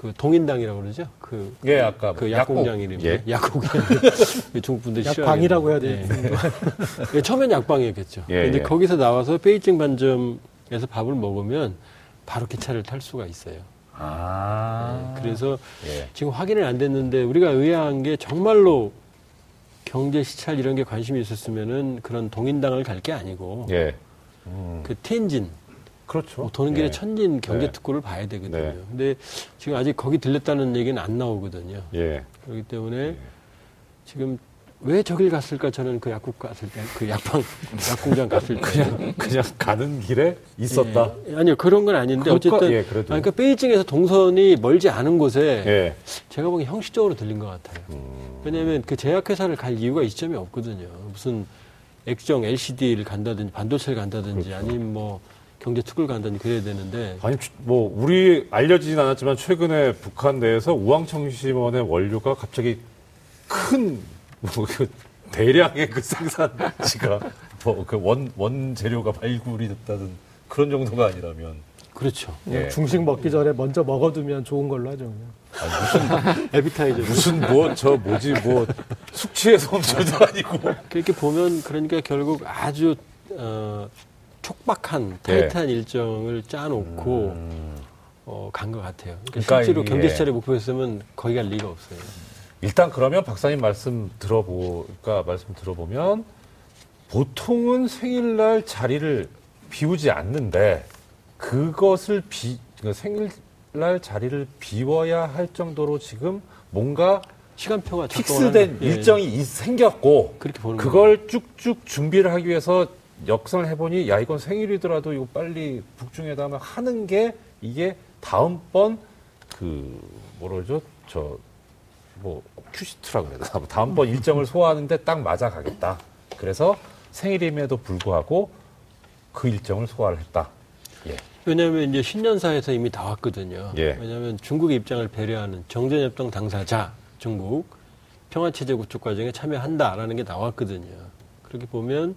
그 동인당이라고 그러죠. 그, 예, 아까 그뭐 약공장 약국. 이름이 예. 약국이 중국 분들 약방이라고 해야 싫어하겠네요. 예. 예, 처음엔 약방이었겠죠. 예, 근데 예. 거기서 나와서 베이징 반점에서 밥을 먹으면 바로 기차를 탈 수가 있어요. 아. 예, 그래서 예. 지금 확인은 안 됐는데 우리가 의아한 게 정말로 경제 시찰 이런 게 관심이 있었으면은 그런 동인당을 갈 게 아니고 예. 음. 그 텐진 그렇죠. 뭐 도는 길에 예. 천진 경제 네. 특구를 봐야 되거든요. 네. 근데 지금 아직 거기 들렸다는 얘기는 안 나오거든요. 예. 그렇기 때문에 지금 왜 저길 갔을까 저는 그 약국 갔을 때 그 약방 약공장 갔을 때 그냥, 그냥 가는 길에 있었다. 예, 아니요 그런 건 아닌데 그것과- 어쨌든 예, 그래도. 아니, 그러니까 베이징에서 동선이 멀지 않은 곳에 예. 제가 보기엔 형식적으로 들린 것 같아요. 음. 왜냐하면 그 제약회사를 갈 이유가 이 시점에 없거든요. 무슨 액정 LCD를 간다든지 반도체를 간다든지 그렇죠. 아니면 뭐 경제 특구를 간다든지 그래야 되는데 아니, 뭐, 우리 알려지진 않았지만, 최근에 북한 내에서 우황청심원의 원료가 갑자기 큰, 뭐, 그, 대량의 그 생산지가, 뭐, 그 원, 원재료가 발굴이 됐다는 그런 정도가 아니라면. 그렇죠. 그냥 예. 중식 먹기 전에 먼저 먹어두면 좋은 걸로 하죠. 그냥. 에비타이저. 무슨 뭐 저 뭐지 뭐 숙취해서 엄청도 아니고. 그렇게 보면 그러니까 결국 아주 어, 촉박한 타이트한 일정을 짜놓고 어, 간 것 같아요. 그러니까, 그러니까 실제로 이게- 경제시장에 목표했으면 거기 갈 리가 없어요. 일단 그러면 박사님 말씀 들어보니까 말씀 들어보면 보통은 생일날 자리를 비우지 않는데 그것을 비 그러니까 생일날 자리를 비워야 할 정도로 지금 뭔가 시간표가 픽스된 하는- 예, 일정이 이- 생겼고 그렇게 보는 그걸 쭉쭉 준비를 하기 위해서 역선을 해보니 야 이건 생일이더라도 이거 빨리 북중회담을 하는 게 이게 다음번 그 뭐라 그러죠 저뭐 큐시트라 그래야 되나 다음번 일정을 소화하는데 딱 맞아가겠다 그래서 생일임에도 불구하고 그 일정을 소화를 했다 예 왜냐하면 이제 신년사에서 이미 나왔거든요. 예. 왜냐하면 중국의 입장을 배려하는 정전협정 당사자 중국 평화체제 구축 과정에 참여한다라는 게 나왔거든요. 그렇게 보면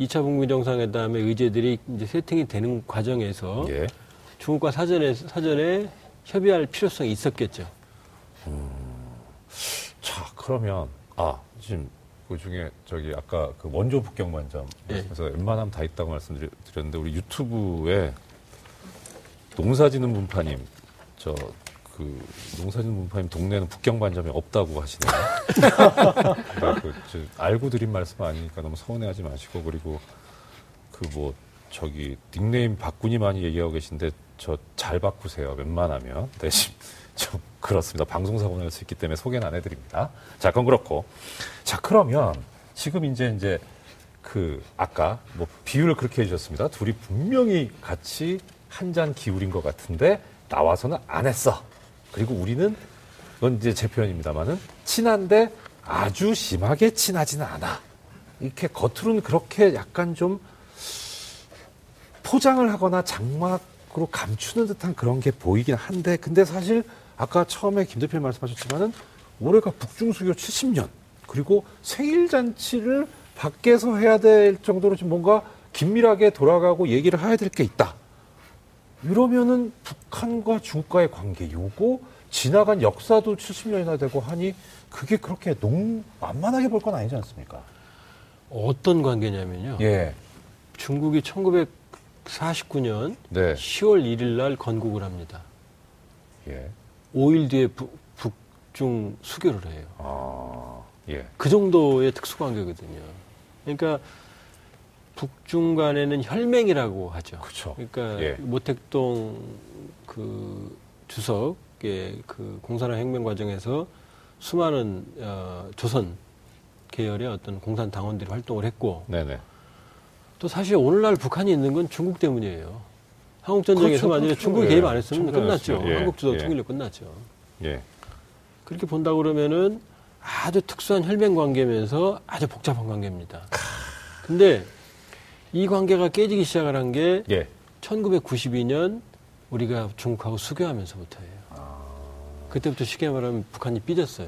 2차 북미 정상회담의 의제들이 이제 세팅이 되는 과정에서 예. 중국과 사전에 사전에 협의할 필요성이 있었겠죠. 자, 그러면, 아, 지금 그 중에 저기 아까 그 원조 북경만점 예. 그래서 웬만하면 다 있다고 말씀드렸는데 우리 유튜브에 농사지는 문파님, 저 그 농사지는 문파님 동네는 북경 반점이 없다고 하시네요. 그러니까 그, 저, 알고 드린 말씀 아니니까 너무 서운해하지 마시고 그리고 그 뭐 저기 닉네임 바꾸니 많이 얘기하고 계신데 저 잘 바꾸세요. 웬만하면 대신 좀 그렇습니다. 방송 사고 날 수 있기 때문에 소개는 안 해드립니다. 자, 그건 그렇고 자 그러면 지금 이제 이제 그 아까 뭐 비유를 그렇게 해주셨습니다. 둘이 분명히 같이 한 잔 기울인 것 같은데 나와서는 안 했어. 그리고 우리는 이건 이제 제 표현입니다만은 친한데 아주 심하게 친하지는 않아. 이렇게 겉으로는 그렇게 약간 좀 포장을 하거나 장막으로 감추는 듯한 그런 게 보이긴 한데 근데 사실 아까 처음에 김 대표님 말씀하셨지만은 올해가 북중수교 70년 그리고 생일 잔치를 밖에서 해야 될 정도로 좀 뭔가 긴밀하게 돌아가고 얘기를 해야 될 게 있다. 이러면은 북한과 중국과의 관계 요거 지나간 역사도 70년이나 되고 하니 그게 그렇게 농 만만하게 볼 건 아니지 않습니까? 어떤 관계냐면요. 예. 중국이 1949년 네. 10월 1일 날 건국을 합니다. 예. 5일 뒤에 북, 북중 수교를 해요. 아. 예. 그 정도의 특수 관계거든요. 그러니까 북중 간에는 혈맹이라고 하죠. 그쵸. 그러니까 예. 모택동 그 주석의 그 공산화 혁명 과정에서 수많은 어, 조선 계열의 어떤 공산 당원들이 활동을 했고 네네. 또 사실 오늘날 북한이 있는 건 중국 때문이에요. 한국 전쟁에서 그렇죠, 만약에 그렇죠. 중국이 예. 개입 안 했으면 끝났죠. 예. 한국 주도 예. 통일로 끝났죠. 예. 그렇게 본다 그러면은 아주 특수한 혈맹 관계면서 아주 복잡한 관계입니다. 근데 이 관계가 깨지기 시작을 한게 예. 1992년 우리가 중국하고 수교하면서부터예요. 그때부터 쉽게 말하면 북한이 삐졌어요.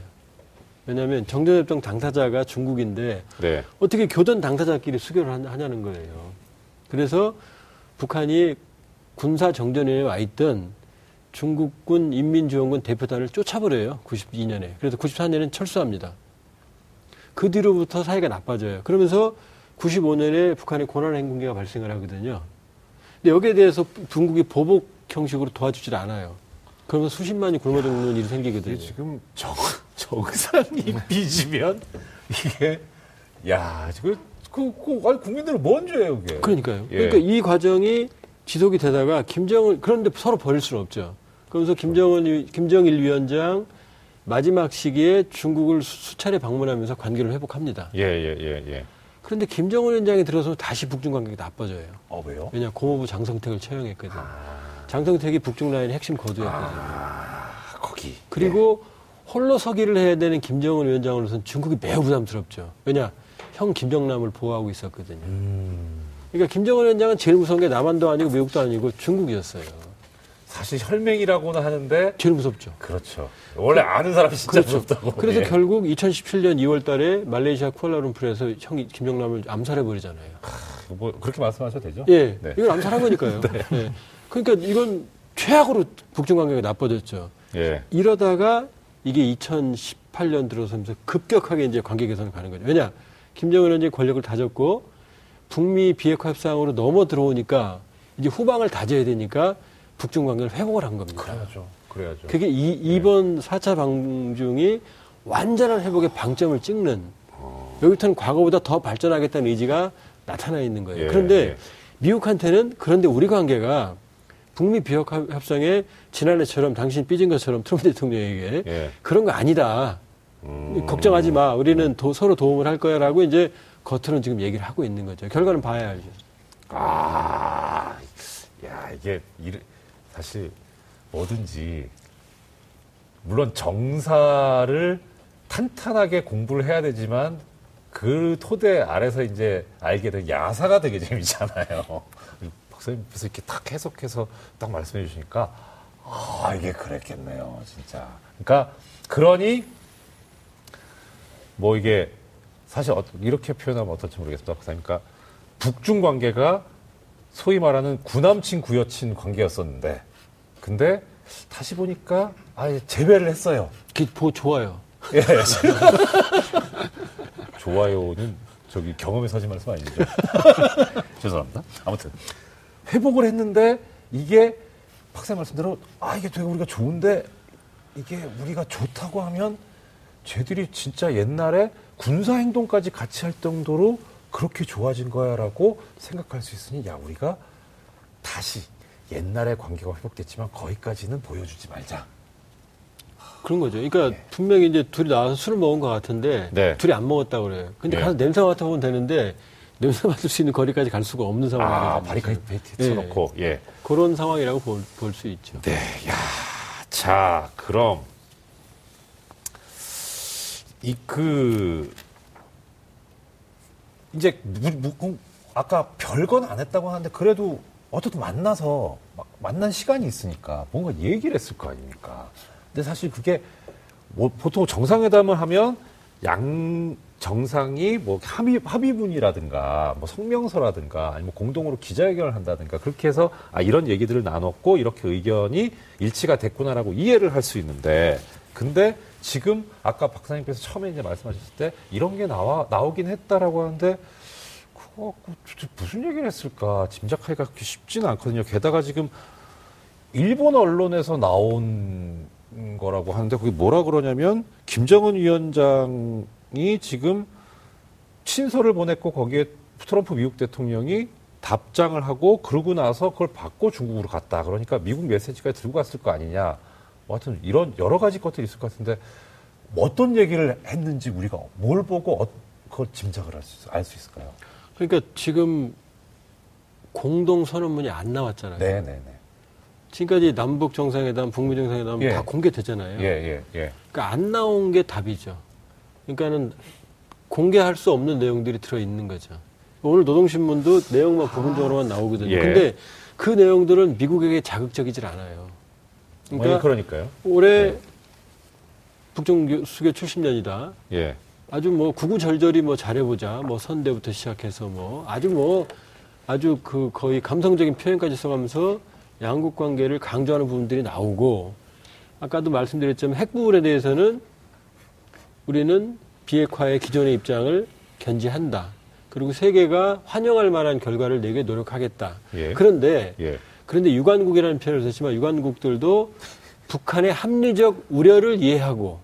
왜냐하면 정전협정 당사자가 중국인데 네. 어떻게 교전 당사자끼리 수교를 하- 하냐는 거예요. 그래서 북한이 군사 정전에 와 있던 중국군 인민지원군 대표단을 쫓아버려요. 92년에. 그래서 94년엔 철수합니다. 그 뒤로부터 사이가 나빠져요. 그러면서 95년에 북한의 고난 행군기가 발생을 하거든요. 근데 여기에 대해서 중국이 보복 형식으로 도와주질 않아요. 그러면서 수십만이 굶어 죽는 일이 생기거든요. 지금 정, 정상이 삐지면 이게 야 지금 그, 그 아니, 국민들은 뭔 죄예요 그게? 그러니까요. 예. 그러니까 이 과정이 지속이 되다가 김정은 그런데 서로 버릴 수는 없죠. 그러면서 김정은 위- 김정일 위원장 마지막 시기에 중국을 수- 수차례 방문하면서 관계를 회복합니다. 예 예 예 예, 예. 그런데 김정은 위원장이 들어서 다시 북중 관계가 나빠져요. 어 왜요? 왜냐 고모부 장성택을 채용했거든요. 아. 장성택이 북중 라인의 핵심 거두였거든요. 아, 거기. 그리고 홀로 서기를 해야 되는 김정은 위원장으로서는 중국이 매우 부담스럽죠. 왜냐 형 김정남을 보호하고 있었거든요. 음, 그러니까 김정은 위원장은 제일 무서운 게 남한도 아니고 미국도 아니고 중국이었어요. 사실 혈맹이라고는 하는데 제일 무섭죠. 그렇죠. 원래 아는 사람이 진짜 무섭다고. 그래서 예. 결국 2017년 2월 달에 말레이시아 쿠알라룸푸르에서 형 김정남을 암살해 버리잖아요. 뭐 그렇게 말씀하셔도 되죠? 예. 네. 이걸 암살한 거니까요. 예. 그러니까 이건 최악으로 북중 관계가 나빠졌죠. 예. 이러다가 이게 2018년 들어서면서 급격하게 이제 관계 개선을 가는 거죠. 왜냐? 김정은은 이제 권력을 다졌고 북미 비핵화 협상으로 넘어 들어오니까 이제 후방을 다져야 되니까 북중 관계를 회복을 한 겁니다. 그래야죠. 그래야죠. 그게 이, 이번 4차 방중이 완전한 회복의 방점을 찍는 여기부터는 과거보다 더 발전하겠다는 의지가 나타나 있는 거예요. 예, 그런데 예. 미국한테는 그런데 우리 관계가 북미 비핵화 협상에 지난해처럼 당신 삐진 것처럼 트럼프 대통령에게 예. 그런 거 아니다. 음. 걱정하지 마. 우리는 도- 서로 도움을 할 거야라고 이제 겉으로는 지금 얘기를 하고 있는 거죠. 결과는 봐야 알죠. 아, 야, 이게, 일- 사실, 뭐든지, 물론 정사를 탄탄하게 공부를 해야 되지만, 그 토대 아래서 이제 알게 된 야사가 되게 재밌잖아요. 박사님 무슨 이렇게 탁 해석해서 딱 말씀해 주시니까, 아, 이게 그랬겠네요, 진짜. 그러니까, 그러니, 뭐 이게, 사실 어- 이렇게 표현하면 어떨지 모르겠습니다, 박사님. 그러니까, 북중 관계가 소위 말하는 구남친 구여친 관계였었는데 근데 다시 보니까 아예 재배를 했어요. 기- 보 좋아요. 예. 좋아요는 저기 경험에서 하지 말씀 아니죠? 죄송합니다. 아무튼 회복을 했는데 이게 박사님 말씀대로 아 이게 되게 우리가 좋은데 이게 우리가 좋다고 하면 쟤들이 진짜 옛날에 군사 행동까지 같이 할 정도로 그렇게 좋아진 거야라고 생각할 수 있으니 야 우리가 다시 옛날의 관계가 회복됐지만 거기까지는 보여주지 말자. 그런 거죠. 그러니까 분명히 이제 둘이 나와서 술을 먹은 것 같은데 네. 둘이 안 먹었다 그래요. 근데 예. 가서 냄새 맡아보면 되는데 냄새 맡을 수 있는 거리까지 갈 수가 없는 아 상황이거든요. 바리카이트 예. 쳐놓고 예. 그런 상황이라고 볼수 있죠. 네, 야, 자, 그럼 이그 이제 무, 무, 아까 별건 안 했다고 하는데 그래도 어떻게 만나서 막 만난 시간이 있으니까 뭔가 얘기를 했을 거 아닙니까? 근데 사실 그게 뭐 보통 정상회담을 하면 양 정상이 뭐 합의 합의문이라든가 뭐 성명서라든가 아니면 공동으로 기자회견을 한다든가 그렇게 해서 아 이런 얘기들을 나눴고 이렇게 의견이 일치가 됐구나라고 이해를 할 수 있는데 근데 지금 아까 박사님께서 처음에 이제 말씀하셨을 때 이런 게 나와 나오긴 했다라고 하는데 그거 갖고 무슨 얘기를 했을까 짐작하기가 그렇게 쉽지는 않거든요. 게다가 지금 일본 언론에서 나온 거라고 하는데 그게 뭐라 그러냐면 김정은 위원장이 지금 친서를 보냈고 거기에 트럼프 미국 대통령이 답장을 하고 그러고 나서 그걸 받고 중국으로 갔다. 그러니까 미국 메시지까지 들고 갔을 거 아니냐. 뭐 하여튼 이런 여러 가지 것들이 있을 것 같은데 어떤 얘기를 했는지 우리가 뭘 보고 어, 그걸 짐작을 알수 있을까요? 그러니까 지금 공동 선언문이 안 나왔잖아요. 네 네 네. 지금까지 남북 정상회담, 북미 정상회담 예. 다 공개됐잖아요. 예, 예, 예. 그러니까 안 나온 게 답이죠. 그러니까는 공개할 수 없는 내용들이 들어 있는 거죠. 오늘 노동신문도 내용만 부분적으로만 나오거든요. 예. 근데 그 내용들은 미국에게 자극적이질 않아요. 그러니까, 그러니까 그러니까요. 올해 예. 북중 수교 70년이다. 예. 아주 뭐 구구절절히 뭐 잘해보자. 뭐 선대부터 시작해서 뭐 아주 뭐 아주 그 거의 감성적인 표현까지 써가면서 양국 관계를 강조하는 부분들이 나오고 아까도 말씀드렸지만 핵 부분에 대해서는 우리는 비핵화의 기존의 입장을 견지한다. 그리고 세계가 환영할 만한 결과를 내게 노력하겠다. 예. 그런데 예. 그런데 유관국이라는 표현을 썼지만 유관국들도 북한의 합리적 우려를 이해하고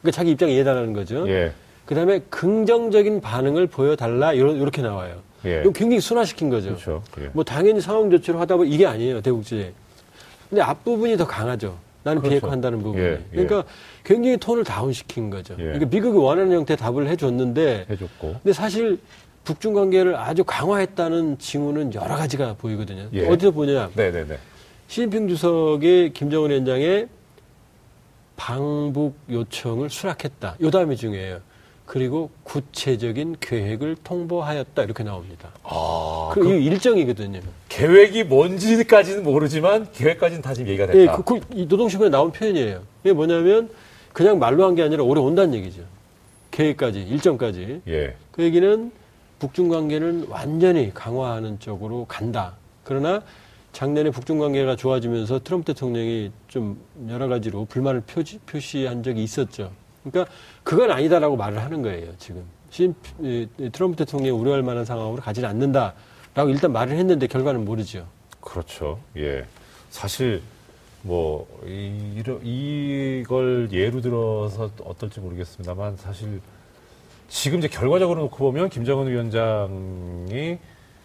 그러니까 자기 입장 이해해달라는 거죠. 예. 그다음에 긍정적인 반응을 보여달라 이렇게 나와요. 예. 이거 굉장히 순화시킨 거죠. 그렇죠. 예. 뭐 당연히 상황 조치를 하다 보면 이게 아니에요 대국제. 근데 앞부분이 더 강하죠. 나는 그렇죠. 비핵화한다는 부분이. 예, 예. 그러니까 굉장히 톤을 다운시킨 거죠. 예. 그러니까 미국이 원하는 형태의 답을 해줬는데 해줬고. 근데 사실 북중 관계를 아주 강화했다는 징후는 여러 가지가 보이거든요. 예. 어디서 보냐? 네네네. 시진핑 주석의 김정은 위원장의 방북 요청을 수락했다. 요 다음이 중요해요. 그리고 구체적인 계획을 통보하였다. 이렇게 나옵니다. 아, 그, 이 일정이거든요. 계획이 뭔지까지는 모르지만 계획까지는 다 지금 얘기가 예, 됐다. 그, 그, 이 노동신문에 나온 표현이에요. 이게 뭐냐면 그냥 말로 한 게 아니라 오래 온다는 얘기죠. 계획까지, 일정까지. 예. 그 얘기는 북중 관계는 완전히 강화하는 쪽으로 간다. 그러나 작년에 북중 관계가 좋아지면서 트럼프 대통령이 좀 여러 가지로 불만을 표시, 표시한 적이 있었죠. 그러니까 그건 아니다라고 말을 하는 거예요, 지금. 신, 트럼프 대통령이 우려할 만한 상황으로 가지는 않는다라고 일단 말을 했는데 결과는 모르죠. 그렇죠. 예. 사실 뭐 이, 이걸 예로 들어서 어떨지 모르겠습니다만 사실 지금 이제 결과적으로 놓고 보면 김정은 위원장이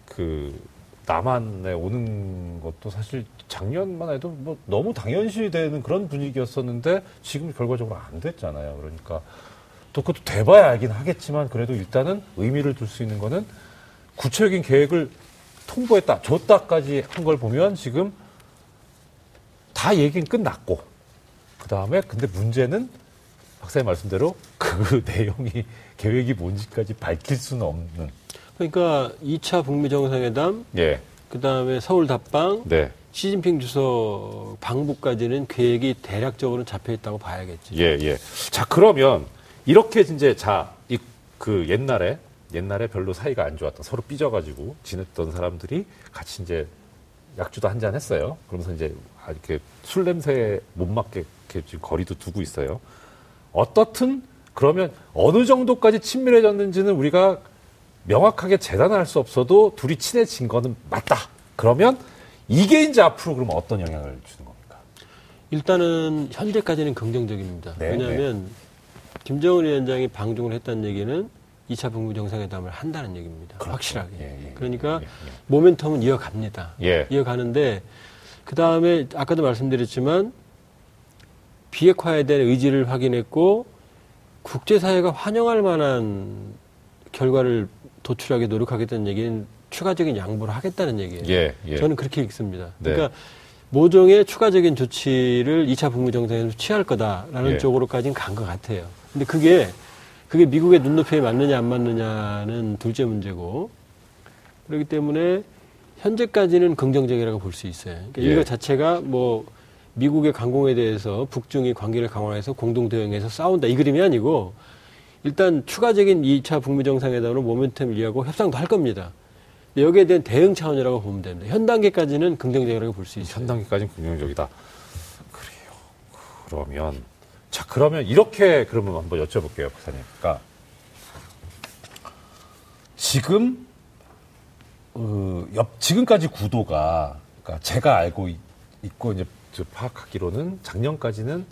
그 남한에 오는 것도 사실 작년만 해도 뭐 너무 당연시되는 그런 분위기였었는데 지금 결과적으로 안 됐잖아요. 그러니까 또 그것도 돼봐야 알긴 하겠지만 그래도 일단은 의미를 둘 수 있는 거는 구체적인 계획을 통보했다, 줬다까지 한 걸 보면 지금 다 얘기는 끝났고 그 다음에 근데 문제는 박사님 말씀대로 그 내용이 계획이 뭔지까지 밝힐 수는 없는. 그러니까 2차 북미 정상회담, 예, 그 다음에 서울 답방, 네, 시진핑 주석 방북까지는 계획이 대략적으로 잡혀 있다고 봐야겠죠. 예, 예. 자 그러면 이렇게 이제 자 이 그 옛날에 옛날에 별로 사이가 안 좋았던 서로 삐져가지고 지냈던 사람들이 같이 이제 약주도 한 잔 했어요. 그러면서 이제 아, 이렇게 술 냄새에 못 맞게 이렇게 지금 거리도 두고 있어요. 어떻든 그러면 어느 정도까지 친밀해졌는지는 우리가 명확하게 재단할 수 없어도 둘이 친해진 거는 맞다. 그러면 이게 이제 앞으로 그러면 어떤 영향을 주는 겁니까? 일단은 현재까지는 긍정적입니다. 네, 왜냐하면 김정은 위원장이 방중을 했다는 얘기는 2차 북미 정상회담을 한다는 얘기입니다. 그렇죠. 확실하게. 예, 예, 그러니까 예, 예. 모멘텀은 이어갑니다. 예. 이어가는데 그 다음에 아까도 말씀드렸지만 비핵화에 대한 의지를 확인했고 국제사회가 환영할 만한 결과를 도출하게 노력하겠다는 얘기는 추가적인 양보를 하겠다는 얘기예요. 예, 예. 저는 그렇게 읽습니다. 네. 그러니까 모종의 추가적인 조치를 2차 북미 정상에서 취할 거다라는 예. 쪽으로까지는 간 것 같아요. 근데 그게 그게 미국의 눈높이에 맞느냐 안 맞느냐는 둘째 문제고 그렇기 때문에 현재까지는 긍정적이라고 볼 수 있어요. 그러니까 예. 이거 자체가 뭐 미국의 강공에 대해서 북중이 관계를 강화해서 공동 대응해서 싸운다 이 그림이 아니고 일단 추가적인 2차 북미 정상회담으로 모멘텀을 이어가고 협상도 할 겁니다. 여기에 대한 대응 차원이라고 보면 됩니다. 현 단계까지는 긍정적이라고 볼 수 있어요. 현 단계까지는 긍정적이다. 그래요. 그러면 자 그러면 이렇게 그러면 한번 여쭤볼게요, 박사님. 그러니까 지금 어, 옆 지금까지 구도가 그러니까 제가 알고 있, 고 이제 저 파악하기로는 작년까지는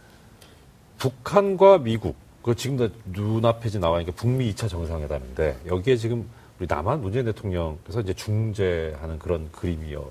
북한과 미국 그 지금도 눈앞에 지금 나와 있는 게 북미 2차 정상회담인데 여기에 지금 우리 남한 문재인 대통령께서 이제 중재하는 그런 그림이었지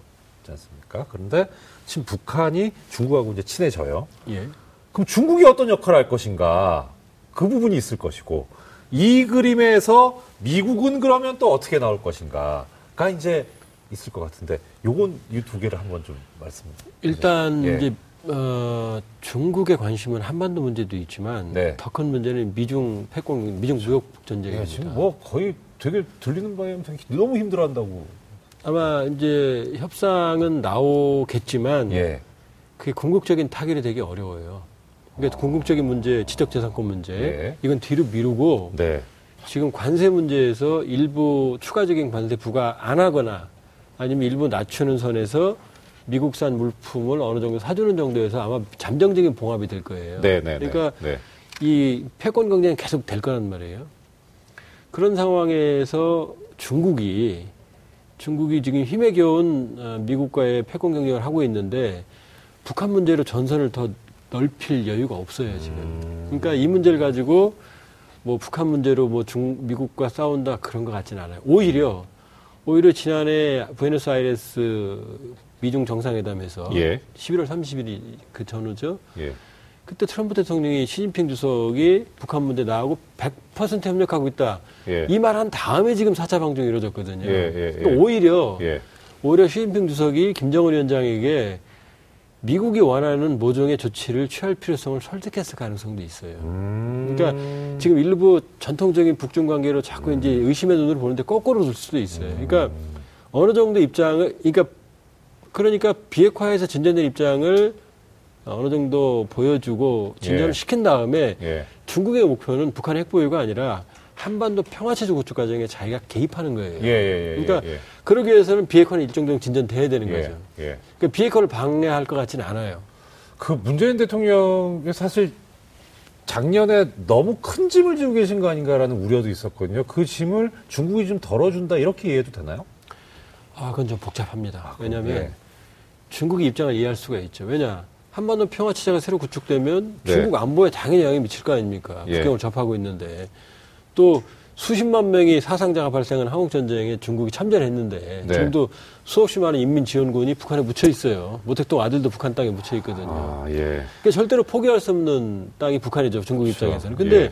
않습니까? 그런데 지금 북한이 중국하고 이제 친해져요. 예. 그럼 중국이 어떤 역할을 할 것인가? 그 부분이 있을 것이고 이 그림에서 미국은 그러면 또 어떻게 나올 것인가가 이제 있을 것 같은데 요건 이 두 개를 한번 좀 말씀. 일단 예. 이제 어, 중국의 관심은 한반도 문제도 있지만 네. 더큰 문제는 미중 패권, 미중 무역 예, 전쟁입니다. 지금 뭐 거의 되게 들리는 바에 너무 힘들어한다고. 아마 이제 협상은 나오겠지만 예. 그게 궁극적인 타결이 되게 어려워요. 그러니까 궁극적인 문제, 지적재산권 문제 예. 이건 뒤로 미루고 네. 지금 관세 문제에서 일부 추가적인 관세 부과 안 하거나 아니면 일부 낮추는 선에서 미국산 물품을 어느 정도 사주는 정도에서 아마 잠정적인 봉합이 될 거예요. 네, 네, 네. 그러니까 네. 이 패권 경쟁이 계속 될 거란 말이에요. 그런 상황에서 중국이 중국이 지금 힘에 겨운 어, 미국과의 패권 경쟁을 하고 있는데 북한 문제로 전선을 더 넓힐 여유가 없어요 지금. 그러니까 이 문제를 가지고 뭐 북한 문제로 뭐 중 미국과 싸운다 그런 것 같지는 않아요. 오히려 오히려 지난해 부에노스아이레스 미중 정상회담에서 예. 11월 30일이 그 전후죠. 예. 그때 트럼프 대통령이 시진핑 주석이 북한 문제 나하고 100% 협력하고 있다. 예. 이말 한 다음에 지금 4차 방중이 이루어졌거든요. 예, 예, 예. 그러니까 오히려 예. 오히려 시진핑 주석이 김정은 위원장에게 미국이 원하는 모종의 조치를 취할 필요성을 설득했을 가능성도 있어요. 음. 그러니까 지금 일부 전통적인 북중 관계로 자꾸 이제 의심의 눈으로 보는데 거꾸로 둘 수도 있어요. 그러니까 어느 정도 입장을, 그러니까 그러니까 비핵화에서 진전된 입장을 어느 정도 보여주고 진전을 예. 시킨 다음에 예. 중국의 목표는 북한의 핵보유가 아니라 한반도 평화체제 구축 과정에 자기가 개입하는 거예요. 예, 예, 예. 그러니까 예, 그러기 위해서는 비핵화는 일정 정도 진전돼야 되는 예, 거죠. 예. 그러니까 비핵화를 방해할 것 같지는 않아요. 그 문재인 대통령이 사실 작년에 너무 큰 짐을 지고 계신 거 아닌가라는 우려도 있었거든요. 그 짐을 중국이 좀 덜어준다 이렇게 이해해도 되나요? 아, 그건 좀 복잡합니다. 그럼, 왜냐하면 예. 중국의 입장을 이해할 수가 있죠. 왜냐? 한반도 평화 체제가 새로 구축되면 네. 중국 안보에 당연히 영향이 미칠 거 아닙니까? 예. 국경을 접하고 있는데 또 수십만 명이 사상자가 발생한 한국 전쟁에 중국이 참전했는데 네. 지금도 수없이 많은 인민 지원군이 북한에 묻혀 있어요. 모택동 아들도 북한 땅에 묻혀 있거든요. 아, 예. 그러니까 절대로 포기할 수 없는 땅이 북한이죠. 중국 그렇죠. 입장에서는. 근데 예.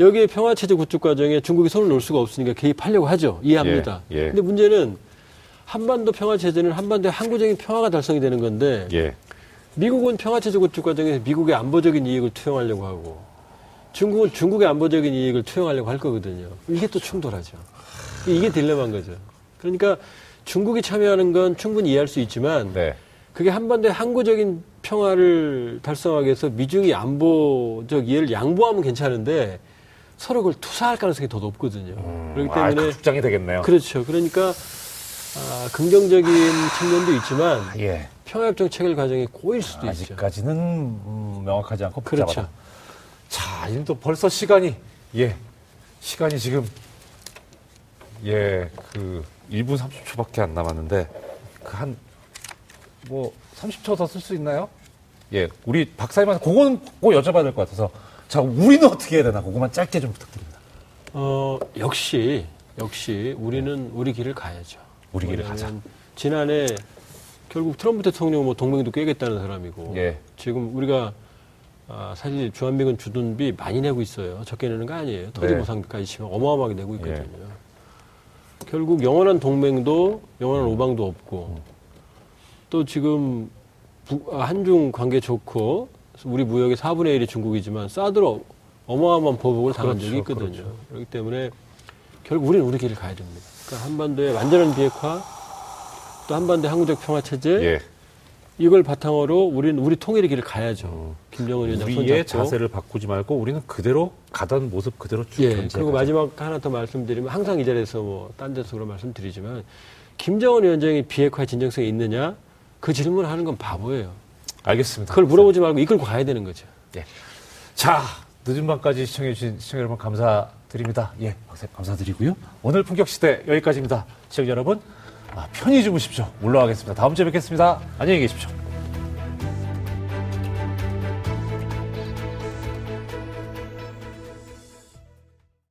여기에 평화체제 구축 과정에 중국이 손을 놓을 수가 없으니까 개입하려고 하죠. 이해합니다. 예, 예. 근데 문제는 한반도 평화체제는 한반도의 항구적인 평화가 달성이 되는 건데 예. 미국은 평화체제 구축 과정에서 미국의 안보적인 이익을 투영하려고 하고 중국은 중국의 안보적인 이익을 투영하려고 할 거거든요. 이게 또 충돌하죠. 이게 딜레마인 거죠. 그러니까 중국이 참여하는 건 충분히 이해할 수 있지만 네. 그게 한반도의 항구적인 평화를 달성하기 위해서 미중이 안보적 이해를 양보하면 괜찮은데 서로 그걸 투사할 가능성이 더 높거든요. 그렇기 아, 때문에 극장이 되겠네요. 그렇죠. 그러니까 아, 긍정적인 측면도 있지만 예. 평화협정 체결 과정이 꼬일 수도 있죠. 아직까지는 음, 명확하지 않고 그렇죠. 복잡하다. 자, 이제 또 벌써 시간이 예. 시간이 지금 예, 그 1분 30초밖에 안 남았는데 그 한 뭐 30초 더 쓸 수 있나요? 예, 우리 박사님한테 그거는 꼭 여쭤봐야 될 것 같아서 자, 우리는 어떻게 해야 되나 그거만 짧게 좀 부탁드립니다. 어, 역시 역시 우리는 우리 길을 가야죠. 우리 길을 가자. 지난해 결국 트럼프 대통령 뭐 동맹도 깨겠다는 사람이고 예. 지금 우리가 아, 사실 주한미군 주둔비 많이 내고 있어요. 적게 내는 거 아니에요. 토지 네. 보상까지 치면 어마어마하게 내고 있거든요. 결국 영원한 동맹도 영원한 오방도 없고 또 지금 부- 아, 한중 관계 좋고 우리 무역의 4분의 1이 중국이지만 사드로 어마어마한 보복을 당한 적이 그렇죠, 있거든요. 그렇기 때문에 결국 우리는 우리 길을 가야 됩니다. 그러니까 한반도의 완전한 비핵화 또 한반도의 항구적 평화 체제 예. 이걸 바탕으로 우리는 우리 통일의 길을 가야죠. 김정은 위원장 우리의 손잡고. 자세를 바꾸지 말고 우리는 그대로 가던 모습 그대로 쭉 예. 견지해 그리고. 마지막 하나 더 말씀드리면 항상 이 자리에서 뭐 딴 데서 그런 말씀드리지만 김정은 위원장이 비핵화의 진정성이 있느냐 그 질문을 하는 건 바보예요. 알겠습니다. 그걸 물어보지 말고 이끌고 가야 되는 거죠. 예. 자, 늦은 밤까지 시청해주신 시청자 여러분 감사드립니다. 예, 박사님 감사드리고요. 오늘 품격시대 여기까지입니다. 시청자 여러분, 아, 편히 주무십시오. 물러가겠습니다. 다음 주에 뵙겠습니다. 안녕히 계십시오.